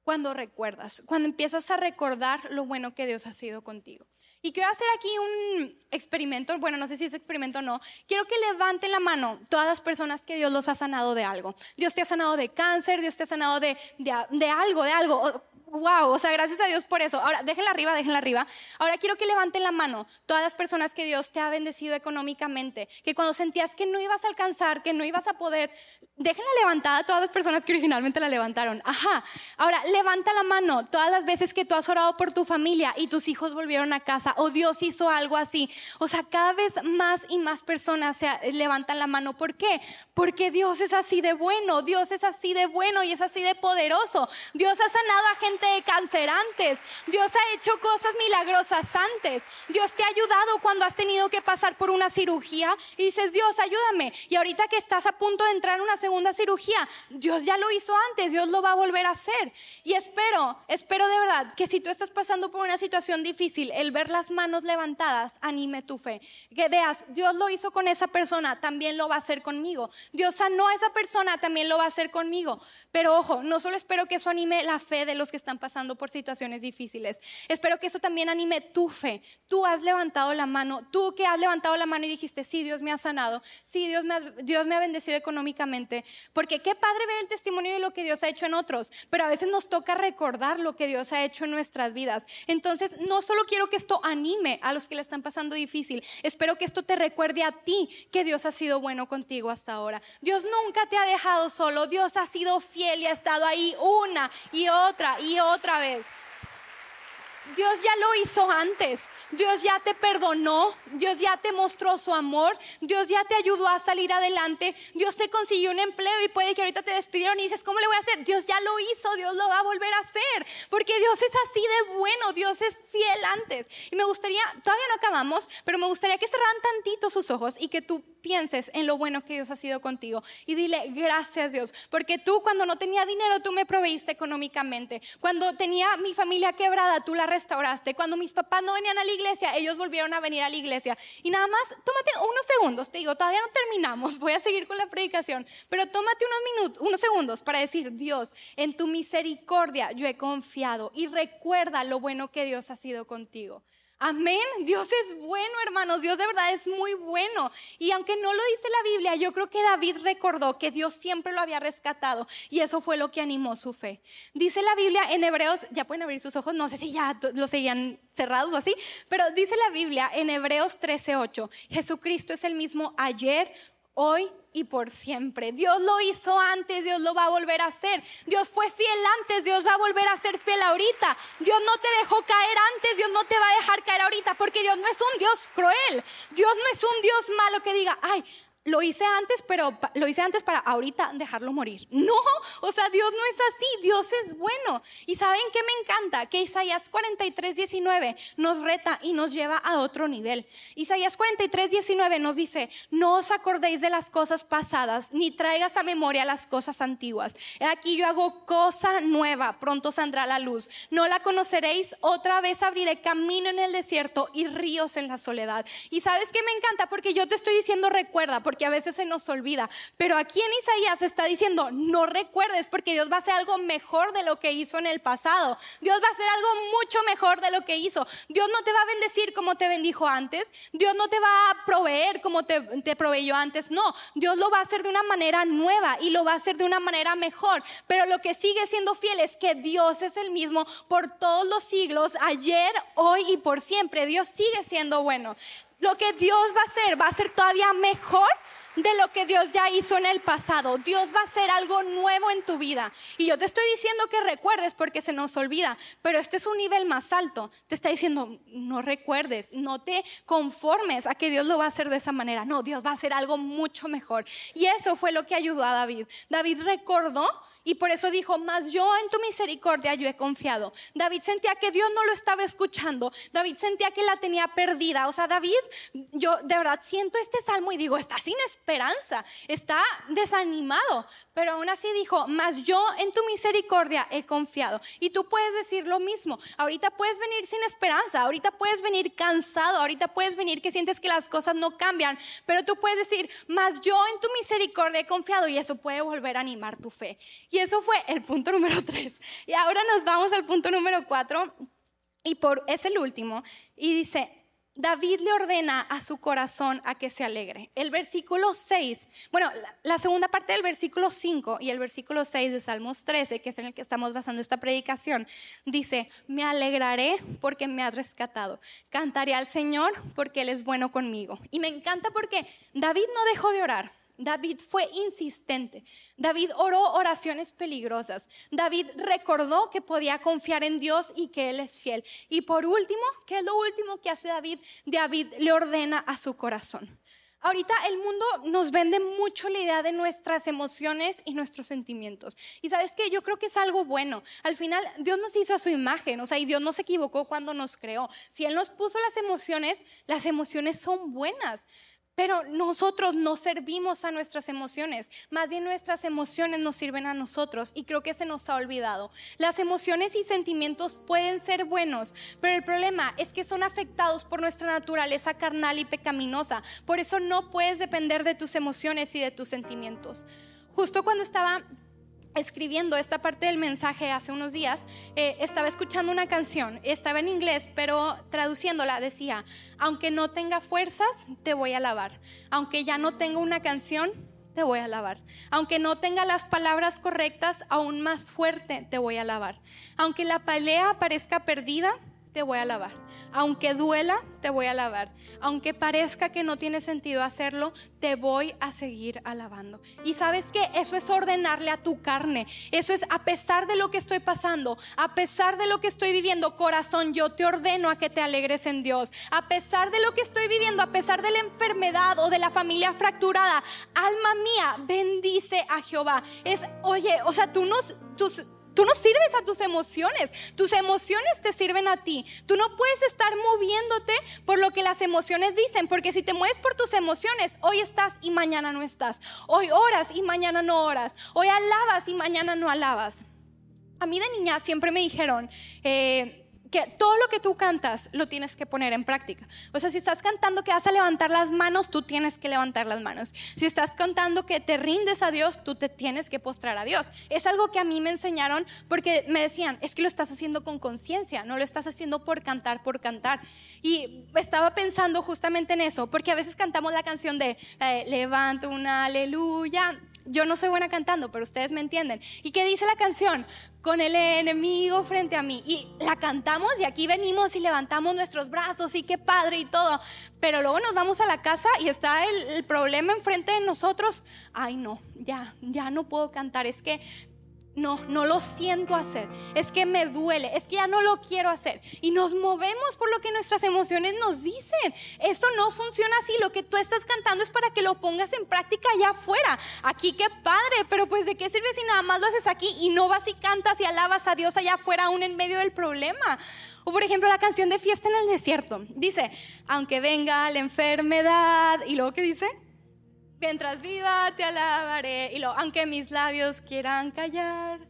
Cuando recuerdas, cuando empiezas a recordar lo bueno que Dios ha sido contigo. Y quiero hacer aquí un experimento, bueno, no sé si es experimento o no. Quiero que levanten la mano todas las personas que Dios los ha sanado de algo. Dios te ha sanado de cáncer, Dios te ha sanado de, de, de algo, de algo wow, o sea, gracias a Dios por eso. Ahora, déjenla arriba, déjenla arriba. Ahora quiero que levanten la mano todas las personas que Dios te ha bendecido económicamente, que cuando sentías que no ibas a alcanzar, que no ibas a poder, déjenla levantada todas las personas que originalmente la levantaron. Ajá. Ahora, levanta la mano todas las veces que tú has orado por tu familia y tus hijos volvieron a casa o Dios hizo algo así. O sea, cada vez más y más personas se levantan la mano. ¿Por qué? Porque Dios es así de bueno, Dios es así de bueno y es así de poderoso. Dios ha sanado a gente de cáncer antes. Dios ha hecho cosas milagrosas antes. Dios te ha ayudado cuando has tenido que pasar por una cirugía y dices, Dios, ayúdame. Y ahorita que estás a punto de entrar en una segunda cirugía, Dios ya lo hizo antes, Dios lo va a volver a hacer. Y espero, espero de verdad que si tú estás pasando por una situación difícil, el ver las manos levantadas anime tu fe. Que veas, Dios lo hizo con esa persona, también lo va a hacer conmigo. Dios sanó a esa persona, también lo va a hacer conmigo. Pero ojo, no solo espero que eso anime la fe de los que están pasando por situaciones difíciles. Espero que eso también anime tu fe. Tú has levantado la mano, tú que has levantado la mano y dijiste, sí, Dios me ha sanado, sí, Dios me ha, Dios me ha bendecido económicamente. Porque qué padre ver el testimonio de lo que Dios ha hecho en otros, pero a veces nos toca recordar lo que Dios ha hecho en nuestras vidas. Entonces, no solo quiero que esto anime a los que le están pasando difícil, espero que esto te recuerde a ti que Dios ha sido bueno contigo hasta ahora. Dios nunca te ha dejado solo, Dios ha sido fiel y ha estado ahí una y otra y otra vez. Dios ya lo hizo antes. Dios ya te perdonó. Dios ya te mostró su amor. Dios ya te ayudó a salir adelante. Dios te consiguió un empleo y puede que ahorita te despidieron y dices, ¿cómo le voy a hacer? Dios ya lo hizo. Dios lo va a volver a hacer. Porque Dios es así de bueno. Dios es fiel antes. Y me gustaría, todavía no acabamos, pero me gustaría que cerraran tantito sus ojos y que tú pienses en lo bueno que Dios ha sido contigo. Y dile, gracias Dios. Porque tú cuando no tenía dinero, tú me proveíste económicamente. Cuando tenía mi familia quebrada, tú la restauraste. Cuando mis papás no venían a la iglesia, ellos volvieron a venir a la iglesia. Y nada más, tómate unos segundos, te digo, todavía no terminamos, voy a seguir con la predicación, pero tómate unos minutos, unos segundos para decir, Dios, en tu misericordia yo he confiado y recuerda lo bueno que Dios ha sido contigo. Amén. Dios es bueno, hermanos. Dios de verdad es muy bueno. Y aunque no lo dice la Biblia, yo creo que David recordó que Dios siempre lo había rescatado. Y eso fue lo que animó su fe. Dice la Biblia en Hebreos, ya pueden abrir sus ojos, no sé si ya lo seguían cerrados o así, pero dice la Biblia en Hebreos 13:8, Jesucristo es el mismo ayer, hoy y por siempre. Dios lo hizo antes, Dios lo va a volver a hacer. Dios fue fiel antes, Dios va a volver a ser fiel ahorita. Dios no te dejó caer antes, Dios no te va a dejar caer ahorita, porque Dios no es un Dios cruel. Dios no es un Dios malo que diga, ay, lo hice antes, pero lo hice antes para ahorita dejarlo morir. No, o sea, Dios no es así, Dios es bueno. Y saben qué me encanta, que Isaías 43, 19 nos reta y nos lleva a otro nivel. Isaías 43, 19 nos dice, no os acordéis de las cosas pasadas, ni traigas a memoria las cosas antiguas. Aquí yo hago cosa nueva, pronto saldrá la luz. No la conoceréis, otra vez abriré camino en el desierto y ríos en la soledad. Y sabes qué me encanta, porque yo te estoy diciendo recuerda, porque que a veces se nos olvida. Pero aquí en Isaías está diciendo, no recuerdes porque Dios va a hacer algo mejor de lo que hizo en el pasado. Dios va a hacer algo mucho mejor de lo que hizo. Dios no te va a bendecir como te bendijo antes. Dios no te va a proveer como te, te proveyó antes. No, Dios lo va a hacer de una manera nueva y lo va a hacer de una manera mejor. Pero lo que sigue siendo fiel es que Dios es el mismo por todos los siglos, ayer, hoy y por siempre. Dios sigue siendo bueno lo que Dios va a hacer va a ser todavía mejor de lo que Dios ya hizo en el pasado. Dios va a hacer algo nuevo en tu vida. Y yo te estoy diciendo que recuerdes porque se nos olvida, pero este es un nivel más alto. Te está diciendo, no recuerdes, no te conformes a que Dios lo va a hacer de esa manera. No, Dios va a hacer algo mucho mejor. Y eso fue lo que ayudó a David. David recordó y por eso dijo, más yo en tu misericordia yo he confiado. David sentía que Dios no lo estaba escuchando. David sentía que la tenía perdida. O sea, David, yo de verdad siento este salmo y digo, está sin esperanza, está desanimado. Pero aún así dijo, más yo en tu misericordia he confiado. Y tú puedes decir lo mismo. Ahorita puedes venir sin esperanza, ahorita puedes venir cansado, ahorita puedes venir que sientes que las cosas no cambian. Pero tú puedes decir, más yo en tu misericordia he confiado y eso puede volver a animar tu fe. Eso fue el punto número tres. Y ahora nos vamos al punto número cuatro, y por, es el último, y dice, David le ordena a su corazón a que se alegre. El versículo 6, bueno, la, segunda parte del versículo 5 y el versículo 6 de Salmos 13, que es en el que estamos basando esta predicación, dice, me alegraré porque me has rescatado. Cantaré al Señor porque Él es bueno conmigo. Y me encanta porque David no dejó de orar. David fue insistente. David oró oraciones peligrosas. David recordó que podía confiar en Dios y que Él es fiel. Y por último, ¿qué es lo último que hace David? David le ordena a su corazón. Ahorita el mundo nos vende mucho la idea de nuestras emociones y nuestros sentimientos. Y sabes que yo creo que es algo bueno. Al final Dios nos hizo a su imagen, o sea, y Dios no se equivocó cuando nos creó. Si Él nos puso las emociones, las emociones son buenas. Pero nosotros no servimos a nuestras emociones, más bien nuestras emociones nos sirven a nosotros y creo que se nos ha olvidado. Las emociones y sentimientos pueden ser buenos, pero el problema es que son afectados por nuestra naturaleza carnal y pecaminosa. Por eso no puedes depender de tus emociones y de tus sentimientos. Justo cuando estaba escribiendo esta parte del mensaje hace unos días, eh, estaba escuchando una canción, estaba en inglés, pero traduciéndola decía, aunque no tenga fuerzas, te voy a alabar. Aunque ya no tenga una canción, te voy a alabar. Aunque no tenga las palabras correctas, aún más fuerte te voy a alabar. Aunque la pelea parezca perdida, te voy a alabar. Aunque duela, te voy a alabar. Aunque parezca que no tiene sentido hacerlo, te voy a seguir alabando. Y sabes que eso es ordenarle a tu carne. Eso es a pesar de lo que estoy pasando, a pesar de lo que estoy viviendo, corazón, yo te ordeno a que te alegres en Dios. A pesar de lo que estoy viviendo, a pesar de la enfermedad o de la familia fracturada, alma mía, bendice a Jehová. Es, oye, o sea, tú nos, tus, Tú no sirves a tus emociones, tus emociones te sirven a ti. Tú no puedes estar moviéndote por lo que las emociones dicen, porque si te mueves por tus emociones, hoy estás y mañana no estás. Hoy oras y mañana no oras. Hoy alabas y mañana no alabas. A mí de niña siempre me dijeron, eh, que todo lo que tú cantas lo tienes que poner en práctica. O sea, si estás cantando que vas a levantar las manos, tú tienes que levantar las manos. Si estás cantando que te rindes a Dios, tú te tienes que postrar a Dios. Es algo que a mí me enseñaron porque me decían, es que lo estás haciendo con conciencia, no lo estás haciendo por cantar, por cantar. Y estaba pensando justamente en eso, porque a veces cantamos la canción de eh, levanto una aleluya yo no soy buena cantando, pero ustedes me entienden. ¿Y qué dice la canción? Con el enemigo frente a mí. Y la cantamos y aquí venimos y levantamos nuestros brazos y qué padre y todo. Pero luego nos vamos a la casa y está el, problema enfrente de nosotros. Ay, no, ya, ya no puedo cantar. Es que no, no lo siento hacer, es que me duele, es que ya no lo quiero hacer. Y nos movemos por lo que nuestras emociones nos dicen. Eso no funciona así, lo que tú estás cantando es para que lo pongas en práctica allá afuera. Aquí qué padre, pero pues de qué sirve si nada más lo haces aquí y no vas y cantas y alabas a Dios allá afuera aún en medio del problema. O por ejemplo la canción de fiesta en el desierto. Dice, aunque venga la enfermedad, y luego qué dice? Mientras viva te alabaré. Y lo, aunque mis labios quieran callar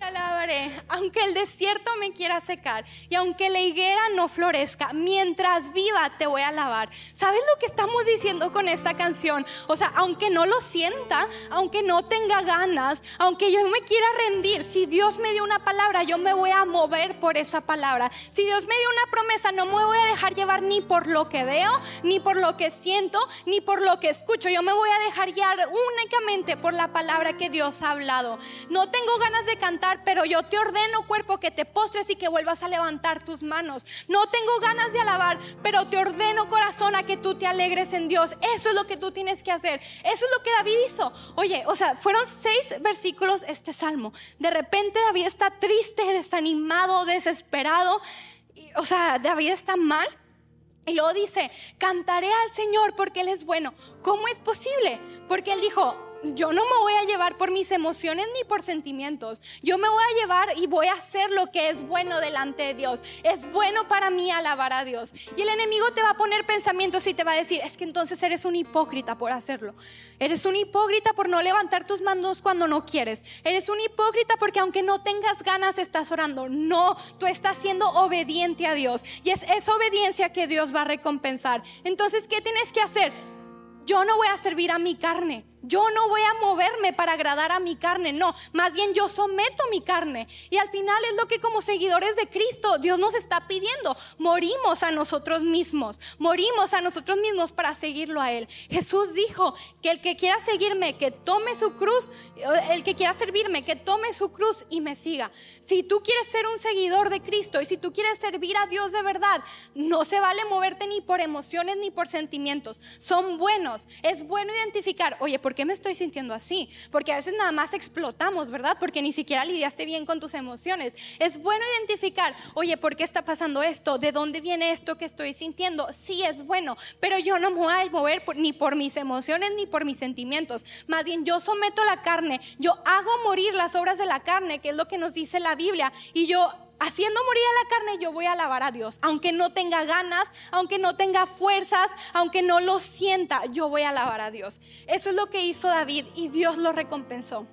alabaré, aunque el desierto me quiera secar y aunque la higuera no florezca, mientras viva te voy a alabar. ¿Sabes lo que estamos diciendo con esta canción? O sea, aunque no lo sienta, aunque no tenga ganas, aunque yo me quiera rendir, si Dios me dio una palabra, yo me voy a mover por esa palabra. Si Dios me dio una promesa, no me voy a dejar llevar ni por lo que veo, ni por lo que siento, ni por lo que escucho. Yo me voy a dejar guiar únicamente por la palabra que Dios ha hablado. No tengo ganas de cantar pero yo te ordeno, cuerpo, que te postres y que vuelvas a levantar tus manos. No tengo ganas de alabar, pero te ordeno, corazón, a que tú te alegres en Dios. Eso es lo que tú tienes que hacer. Eso es lo que David hizo. Oye, o sea, fueron seis versículos este salmo. De repente David está triste, desanimado, desesperado. O sea, David está mal. Y luego dice, cantaré al Señor porque Él es bueno. ¿Cómo es posible? Porque Él dijo, yo no me voy a llevar por mis emociones ni por sentimientos. Yo me voy a llevar y voy a hacer lo que es bueno delante de Dios. Es bueno para mí alabar a Dios. Y el enemigo te va a poner pensamientos y te va a decir, es que entonces eres un hipócrita por hacerlo. Eres un hipócrita por no levantar tus manos cuando no quieres. Eres un hipócrita porque aunque no tengas ganas estás orando. No, tú estás siendo obediente a Dios. Y es esa obediencia que Dios va a recompensar. Entonces, ¿qué tienes que hacer? Yo no voy a servir a mi carne. Yo no voy a moverme para agradar a mi carne, no, más bien yo someto mi carne. Y al final es lo que como seguidores de Cristo Dios nos está pidiendo. Morimos a nosotros mismos, morimos a nosotros mismos para seguirlo a Él. Jesús dijo que el que quiera seguirme, que tome su cruz, el que quiera servirme, que tome su cruz y me siga. Si tú quieres ser un seguidor de Cristo y si tú quieres servir a Dios de verdad, no se vale moverte ni por emociones ni por sentimientos. Son buenos. Es bueno identificar, oye, ¿por qué me estoy sintiendo así? Porque a veces nada más explotamos, ¿verdad? Porque ni siquiera lidiaste bien con tus emociones. Es bueno identificar, oye, ¿por qué está pasando esto? ¿De dónde viene esto que estoy sintiendo? Sí, es bueno, pero yo no me voy a mover ni por mis emociones ni por mis sentimientos. Más bien, yo someto la carne, yo hago morir las obras de la carne, que es lo que nos dice la Biblia, y yo haciendo morir a la carne, yo voy a alabar a Dios. Aunque no tenga ganas, aunque no tenga fuerzas, aunque no lo sienta, yo voy a alabar a Dios. Eso es lo que hizo David y Dios lo recompensó.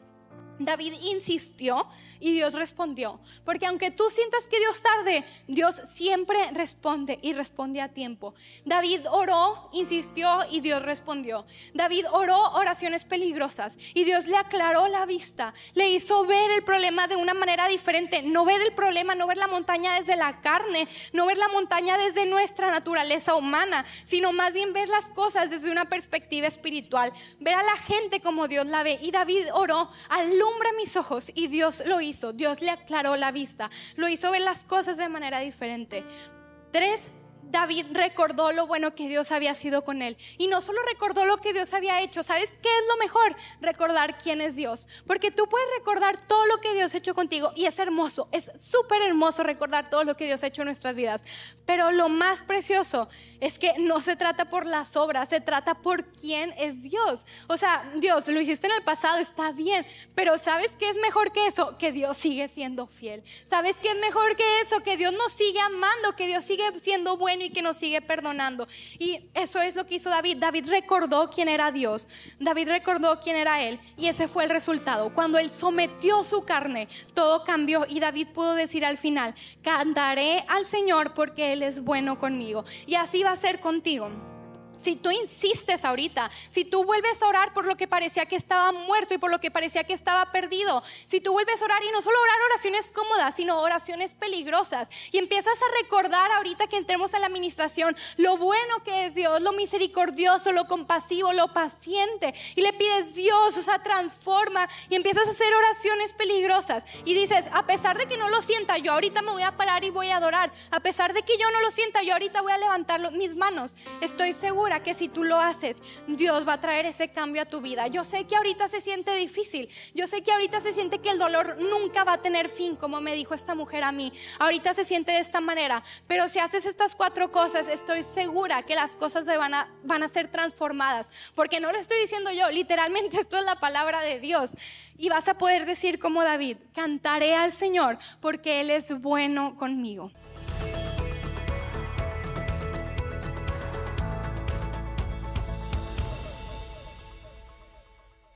David insistió y Dios respondió. Porque aunque tú sientas que Dios tarde, Dios siempre responde y responde a tiempo. David oró, insistió y Dios respondió. David oró oraciones peligrosas y Dios le aclaró la vista, le hizo ver el problema de una manera diferente. No ver el problema, no ver la montaña desde la carne, no ver la montaña desde nuestra naturaleza humana, sino más bien ver las cosas desde una perspectiva espiritual. Ver a la gente como Dios la ve. Y David oró, mis ojos y Dios lo hizo Dios le aclaró la vista, lo hizo ver las cosas de manera diferente. Tres, David recordó lo bueno que Dios había sido con él. Y no solo recordó lo que Dios había hecho, ¿sabes qué es lo mejor? Recordar quién es Dios. Porque tú puedes recordar todo lo que Dios ha hecho contigo y es hermoso, es súper hermoso recordar todo lo que Dios ha hecho en nuestras vidas. Pero lo más precioso es que no se trata por las obras, se trata por quién es Dios. O sea, Dios, lo hiciste en el pasado, está bien, pero ¿sabes qué es mejor que eso? Que Dios sigue siendo fiel. ¿Sabes qué es mejor que eso? Que Dios nos sigue amando, que Dios sigue siendo bueno y que nos sigue perdonando. Y eso es lo que hizo David. David recordó quién era Dios. David recordó quién era Él. Y ese fue el resultado. Cuando Él sometió su carne, todo cambió. Y David pudo decir al final, cantaré al Señor porque Él es bueno conmigo. Y así va a ser contigo si tú insistes ahorita, si tú vuelves a orar por lo que parecía que estaba muerto y por lo que parecía que estaba perdido, si tú vuelves a orar y no solo orar oraciones cómodas, sino oraciones peligrosas y empiezas a recordar ahorita que entremos en la administración lo bueno que es Dios, lo misericordioso, lo compasivo, lo paciente y le pides Dios, o sea, transforma y empiezas a hacer oraciones peligrosas y dices, a pesar de que no lo sienta, yo ahorita me voy a parar y voy a adorar, a pesar de que yo no lo sienta, yo ahorita voy a levantar mis manos, estoy que si tú lo haces, Dios va a traer ese cambio a tu vida. Yo sé que ahorita se siente difícil. Yo sé que ahorita se siente que el dolor nunca va a tener fin, como me dijo esta mujer a mí. Ahorita se siente de esta manera. Pero si haces estas cuatro cosas, estoy segura que las cosas van a, van a ser transformadas. Porque no lo estoy diciendo yo, literalmente esto es la palabra de Dios. Y vas a poder decir como David, cantaré al Señor porque Él es bueno conmigo.